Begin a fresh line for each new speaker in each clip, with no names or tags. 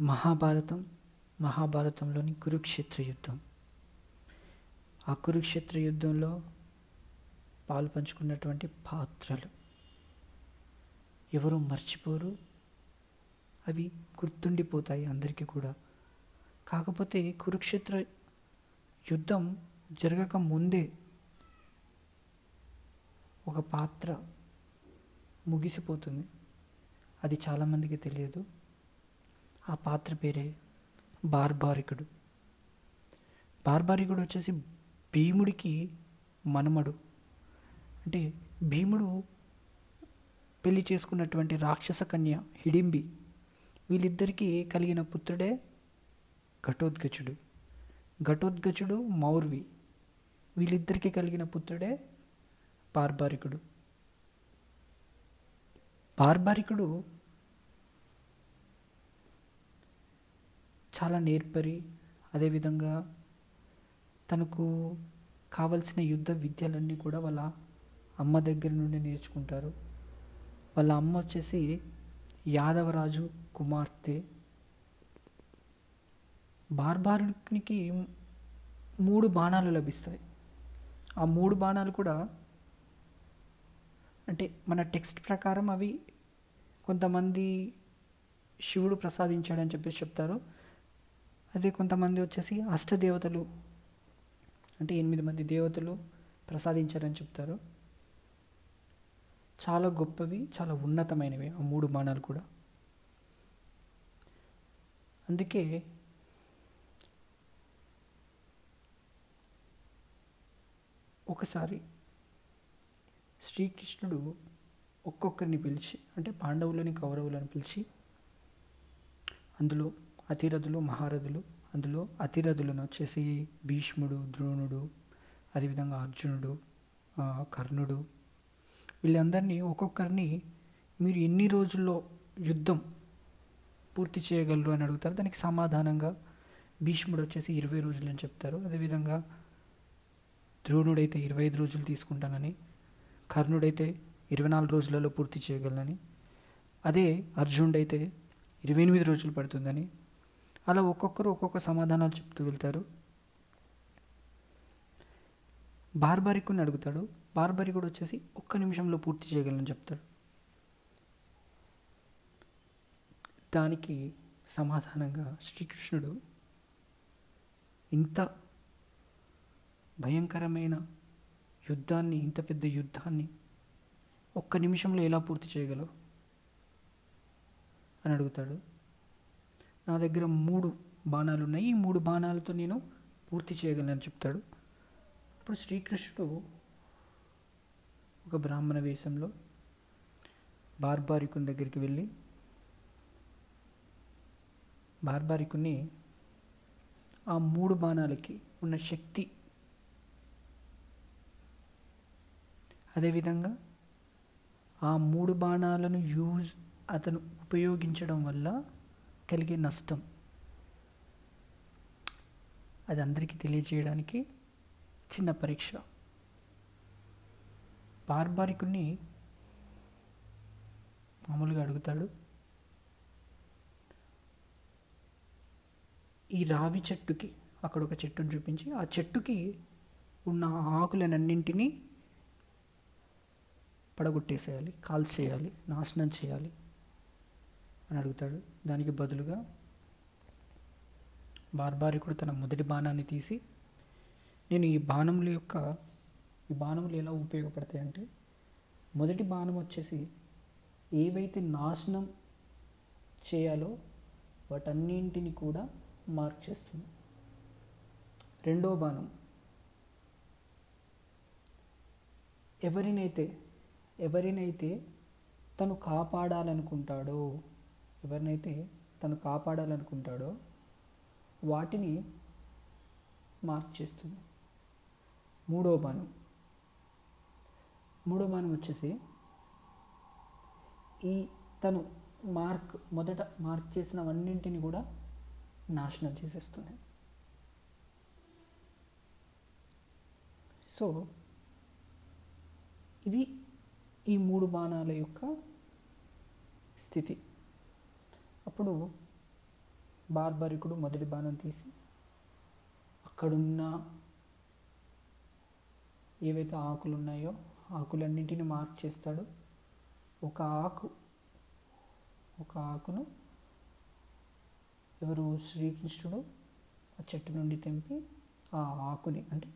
మహాభారతం మహాభారతంలోని కురుక్షేత్ర యుద్ధం. ఆ కురుక్షేత్ర యుద్ధంలో పాలు పంచుకున్నటువంటి పాత్రలు. ఎవరు మర్చిపోరు. అవి గుర్తుండిపోతాయి అందరికీ కూడా. కాకపోతే కురుక్షేత్ర యుద్ధం జరగక ముందే ఒక పాత్ర ముగిసిపోతుంది. అది చాలామందికి తెలియదు. ఆ పాత్ర పేరే బార్బారికుడు. బార్బారికుడు వచ్చేసి భీముడికి మనమడు. అంటే భీముడు పెళ్ళి చేసుకున్నటువంటి రాక్షస కన్య హిడింబి వీళ్ళిద్దరికీ కలిగిన పుత్రుడే ఘటోద్గచుడు. ఘటోద్గచుడు మౌర్వి వీళ్ళిద్దరికీ కలిగిన పుత్రుడే బార్బారికుడు. బార్బారికుడు చాలా నేర్పరి. అదేవిధంగా తనకు కావలసిన యుద్ధ విద్యలన్నీ కూడా వాళ్ళ అమ్మ దగ్గర నుండి నేర్చుకుంటారు. వాళ్ళ అమ్మ వచ్చేసి యాదవరాజు కుమార్తె. బార్బారునికి మూడు బాణాలు లభిస్తాయి. ఆ మూడు బాణాలు కూడా అంటే మన టెక్స్ట్ ప్రకారం అవి కొంతమంది శివుడు ప్రసాదించాడని చెప్పేసి చెప్తారు. అదే కొంతమంది వచ్చేసి అష్టదేవతలు అంటే ఎనిమిది మంది దేవతలు ప్రసాదించారని చెప్తారు. చాలా గొప్పవి చాలా ఉన్నతమైనవి ఆ మూడు బాణాలు కూడా. అందుకే ఒకసారి శ్రీకృష్ణుడు ఒక్కొక్కరిని పిలిచి అంటే పాండవులని కౌరవులను పిలిచి అందులో అతిరథులు మహారథులు. అందులో అతిరథులను వచ్చేసి భీష్ముడు ద్రోణుడు అదేవిధంగా అర్జునుడు కర్ణుడు. వీళ్ళందరినీ ఒక్కొక్కరిని మీరు ఎన్ని రోజుల్లో యుద్ధం పూర్తి చేయగలరు అని అడుగుతారు. దానికి సమాధానంగా భీష్ముడు వచ్చేసి ఇరవై రోజులు అని చెప్తారు. అదేవిధంగా ద్రోణుడైతే ఇరవై ఐదు రోజులు తీసుకుంటానని కర్ణుడైతే ఇరవై నాలుగు రోజులలో పూర్తి చేయగలనని అదే అర్జునుడైతే ఇరవై ఎనిమిది రోజులు పడుతుందని అలా ఒక్కొక్కరు ఒక్కొక్క సమాధానాలు చెప్తూ వెళ్తారు. బార్బారికుని అడుగుతాడు. బార్బారికుడు వచ్చేసి ఒక్క నిమిషంలో పూర్తి చేయగలని చెప్తాడు. దానికి సమాధానంగా శ్రీకృష్ణుడు ఇంత భయంకరమైన యుద్ధాన్ని ఇంత పెద్ద యుద్ధాన్ని ఒక్క నిమిషంలో ఎలా పూర్తి చేయగలవు? అని అడుగుతాడు. నా దగ్గర మూడు బాణాలు ఉన్నాయి ఈ మూడు బాణాలతో నేను పూర్తి చేయగలను చెప్తాడు. అప్పుడు శ్రీకృష్ణుడు ఒక బ్రాహ్మణ వేషంలో బార్బారికుని దగ్గరికి వెళ్ళి బార్బారికుని ఆ మూడు బాణాలకి ఉన్న శక్తి అదేవిధంగా ఆ మూడు బాణాలను యూజ్ అతను ఉపయోగించడం వల్ల కలిగే నష్టం. అది అందరికీ తెలియజేయడానికి చిన్న పరీక్ష. పార్బారికుని మామూలుగా అడుగుతాడు. ఈ రావి చెట్టుకి అక్కడ ఒక చెట్టును చూపించి ఆ చెట్టుకి ఉన్న ఆకులనన్నింటినీ పడగొట్టేసేయాలి కాల్చేయాలి నాశనం చేయాలి. అని అడుగుతాడు. దానికి బదులుగా బార్బారికుడు తన మొదటి బాణాన్ని తీసి నేను ఈ బాణముల యొక్క ఈ బాణములు ఎలా ఉపయోగపడతాయంటే మొదటి బాణం వచ్చేసి ఏవైతే నాశనం చేయాలో వాటన్నింటిని కూడా మార్క్ చేస్తుంది. రెండో బాణం. ఎవరినైతే ఎవరినైతే తను కాపాడాలనుకుంటాడో ఎవరినైతే తను కాపాడాలనుకుంటాడో వాటిని మార్చేస్తుంది మూడో బాణం. మూడో బాణం వచ్చేసి ఈ తను మార్క్ మొదట మార్క్ చేసినవన్నింటిని కూడా నాశనం చేసేస్తుంది. సో ఇవి ఈ మూడు బాణాల యొక్క స్థితి. అప్పుడు బార్బరికుడు మొదటి బాణం తీసి అక్కడున్న ఏవైతే ఆకులు ఉన్నాయో ఆకులన్నింటిని మార్క్ చేస్తాడు ఒక ఆకు ఒక ఆకును ఎవరు శ్రీకృష్ణుడు ఆ చెట్టు నుండి తెంపి ఆ ఆకుని అంటే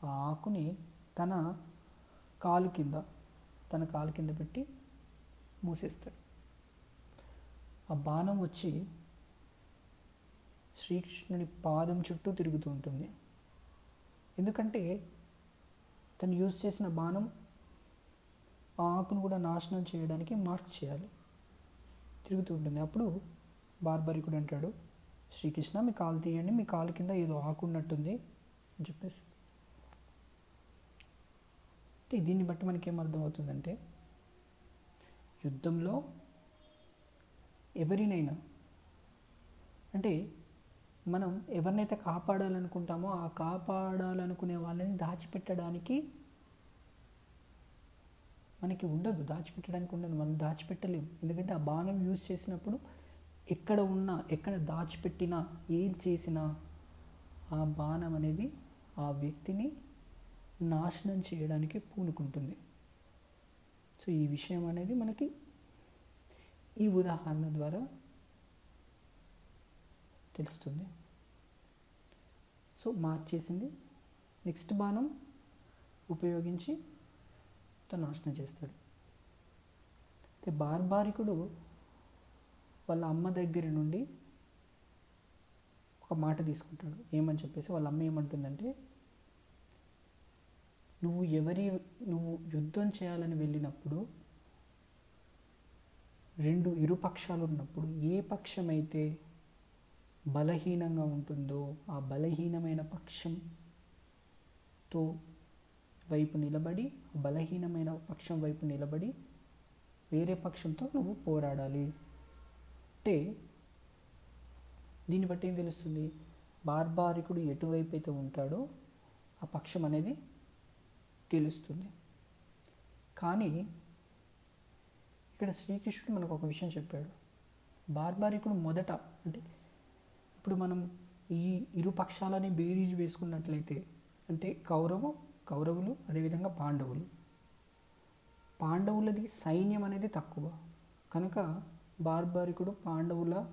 ఆ ఆకుని తన కాలు కింద తన కాలు కింద పెట్టి మూసేస్తాడు. ఆ బాణం వచ్చి శ్రీకృష్ణుని పాదం చుట్టూ తిరుగుతూ ఉంటుంది. ఎందుకంటే తను యూజ్ చేసిన బాణం ఆ ఆకును కూడా నాశనం చేయడానికి మార్క్ చేయాలి. తిరుగుతూ ఉంటుంది. అప్పుడు బార్బరికుడు అంటాడు శ్రీకృష్ణ మీ కాలు తీయండి మీ కాలు కింద ఏదో ఆకు ఉన్నట్టుంది అని చెప్పేసి. అంటే దీన్ని బట్టి మనకి ఏం అర్థమవుతుందంటే యుద్ధంలో ఎవరినైనా. అంటే మనం ఎవరినైతే కాపాడాలనుకుంటామో ఆ కాపాడాలనుకునే వాళ్ళని దాచిపెట్టడానికి మనకి ఉండదు దాచిపెట్టడానికి ఉండదు మనం దాచిపెట్టలేము. ఎందుకంటే ఆ బాణం యూజ్ చేసినప్పుడు ఎక్కడ ఉన్నా ఎక్కడ దాచిపెట్టినా ఏం చేసినా ఆ బాణం అనేది ఆ వ్యక్తిని నాశనం చేయడానికి పూనుకుంటుంది. సో ఈ విషయం అనేది మనకి ఈ ఉదాహరణ ద్వారా తెలుస్తుంది. సో మార్చేసింది నెక్స్ట్ బాణం ఉపయోగించి తను నాశనం చేస్తాడు. అయితే బార్బారికుడు వాళ్ళ అమ్మ దగ్గర నుండి ఒక మాట తీసుకుంటాడు. ఏమని చెప్పేసి వాళ్ళ అమ్మ ఏమంటుందంటే నువ్వు ఎవరి నువ్వు యుద్ధం చేయాలని వెళ్ళినప్పుడు రెండు ఇరుపక్షాలు ఉన్నప్పుడు ఏ పక్షమైతే బలహీనంగా ఉంటుందో ఆ బలహీనమైన పక్షంతో వైపు నిలబడి బలహీనమైన పక్షం వైపు నిలబడి వేరే పక్షంతో నువ్వు పోరాడాలి. అంటే దీన్ని బట్టి ఏం తెలుస్తుంది? బార్బారికుడు ఎటువైపు అయితే ఉంటాడో ఆ పక్షం అనేది తెలుస్తుంది కానీ ఇక్కడ శ్రీకృష్ణుడు మనకు ఒక విషయం చెప్పాడు. బార్బారికుడు మొదట అంటే ఇప్పుడు మనం ఈ ఇరు పక్షాలని బేరీజు వేసుకున్నట్లయితే అంటే కౌరవ కౌరవులు అదేవిధంగా పాండవులు. పాండవులది సైన్యం అనేది తక్కువ. కనుక బార్బారికుడు పాండవుల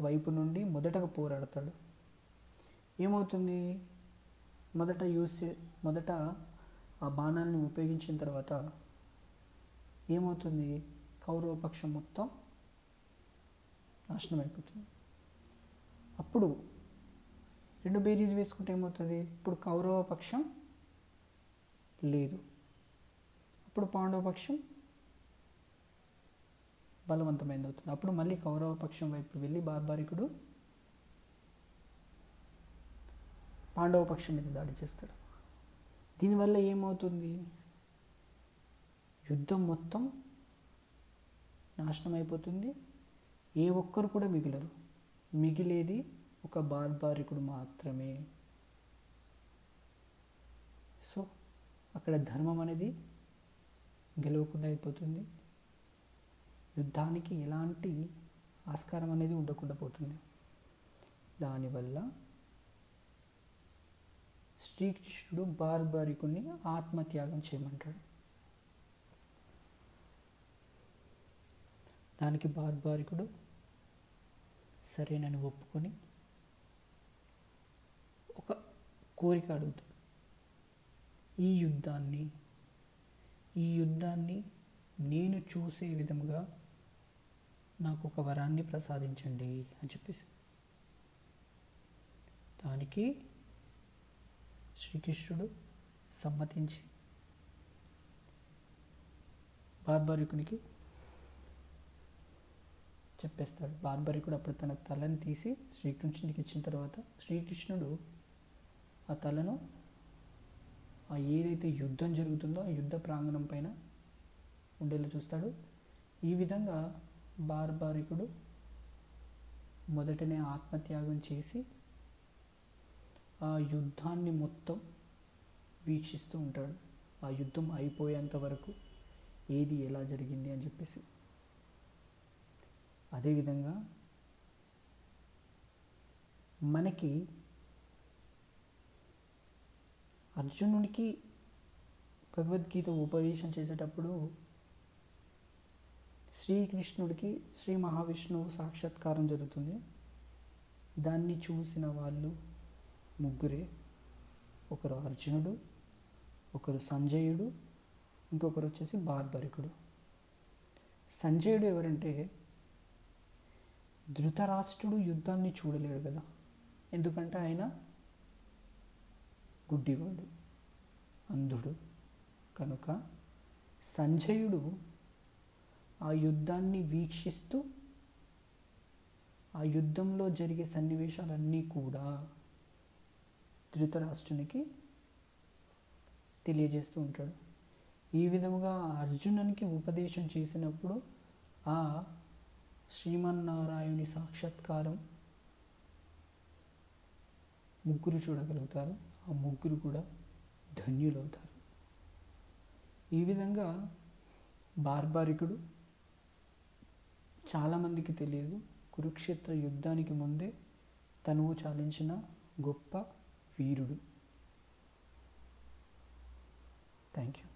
వైపు నుండి మొదటగా పోరాడతాడు. ఏమవుతుంది? మొదట యూస్ చే మొదట ఆ బాణాలను ఉపయోగించిన తర్వాత ఏమవుతుంది? కౌరవ పక్షం మొత్తం నాశనం అయిపోతుంది. అప్పుడు రెండు బేరీస్ వేసుకుంటే ఏమవుతుంది? ఇప్పుడు కౌరవ పక్షం లేదు. అప్పుడు పాండవ పక్షం బలవంతమైంది అవుతుంది. అప్పుడు మళ్ళీ కౌరవ పక్షం వైపు వెళ్ళి బార్బారికుడు పాండవ పక్షం మీద దాడి చేస్తాడు. దీనివల్ల ఏమవుతుంది? యుద్ధం మొత్తం నాశనం అయిపోతుంది ఏ ఒక్కరు కూడా మిగిలరు. మిగిలేది ఒక బార్బారికుడు మాత్రమే. సో అక్కడ ధర్మం అనేది గెలవకుండా అయిపోతుంది. యుద్ధానికి ఎలాంటి ఆస్కారం అనేది ఉండకుండా పోతుంది. దానివల్ల శ్రీకృష్ణుడు బార్బారికుని ఆత్మత్యాగం చేయమంటాడు. దానికి బార్బారికుడు సరేనని ఒప్పుకొని ఒక కోరిక అడుగుతాడు. ఈ యుద్ధాన్ని ఈ యుద్ధాన్ని నేను చూసే విధముగా నాకు ఒక వరాన్ని ప్రసాదించండి అని చెప్పేసి. దానికి శ్రీకృష్ణుడు సమ్మతించి బార్బారికునికి చెప్పేస్తాడు. బార్బరికుడు అప్పుడు తన తలని తీసి శ్రీకృష్ణుడికి ఇచ్చిన తర్వాత శ్రీకృష్ణుడు ఆ తలను ఆ ఏదైతే యుద్ధం జరుగుతుందో ఆ యుద్ధ ప్రాంగణం పైన ఉండేలా చూస్తాడు. ఈ విధంగా బార్బారికుడు మొదటనే ఆత్మత్యాగం చేసి ఆ యుద్ధాన్ని మొత్తం వీక్షిస్తూ ఉంటాడు. ఆ యుద్ధం అయిపోయేంత వరకు ఏది ఎలా జరిగింది అని చెప్పేసి. అదేవిధంగా మనకి అర్జునుడికి భగవద్గీత ఉపదేశం చేసేటప్పుడు శ్రీకృష్ణుడికి శ్రీ మహావిష్ణువు సాక్షాత్కారం జరుగుతుంది. దాన్ని చూసిన వాళ్ళు ముగ్గురే. ఒకరు అర్జునుడు ఒకరు సంజయుడు ఇంకొకరు వచ్చేసి బార్బరికుడు సంజయుడు ఎవరంటే ధృతరాష్ట్రుడు యుద్ధాన్ని చూడలేడు కదా. ఎందుకంటే ఆయన గుడ్డివాడు అంధుడు. కనుక సంజయుడు ఆ యుద్ధాన్ని వీక్షిస్తూ ఆ యుద్ధంలో జరిగే సన్నివేశాలన్నీ కూడా ధృతరాష్ట్రునికి తెలియజేస్తూ ఉంటాడు. ఈ విధముగా అర్జునునికి ఉపదేశం చేసినప్పుడు ఆ శ్రీమన్నారాయణుని సాక్షాత్కారం ముగ్గురు చూడగలుగుతారు. ఆ ముగ్గురు కూడా ధన్యులవుతారు. ఈ విధంగా బార్బారికుడు చాలామందికి తెలియదు. కురుక్షేత్ర యుద్ధానికి ముందే తనువు చాలించిన గొప్ప వీరుడు. Thank you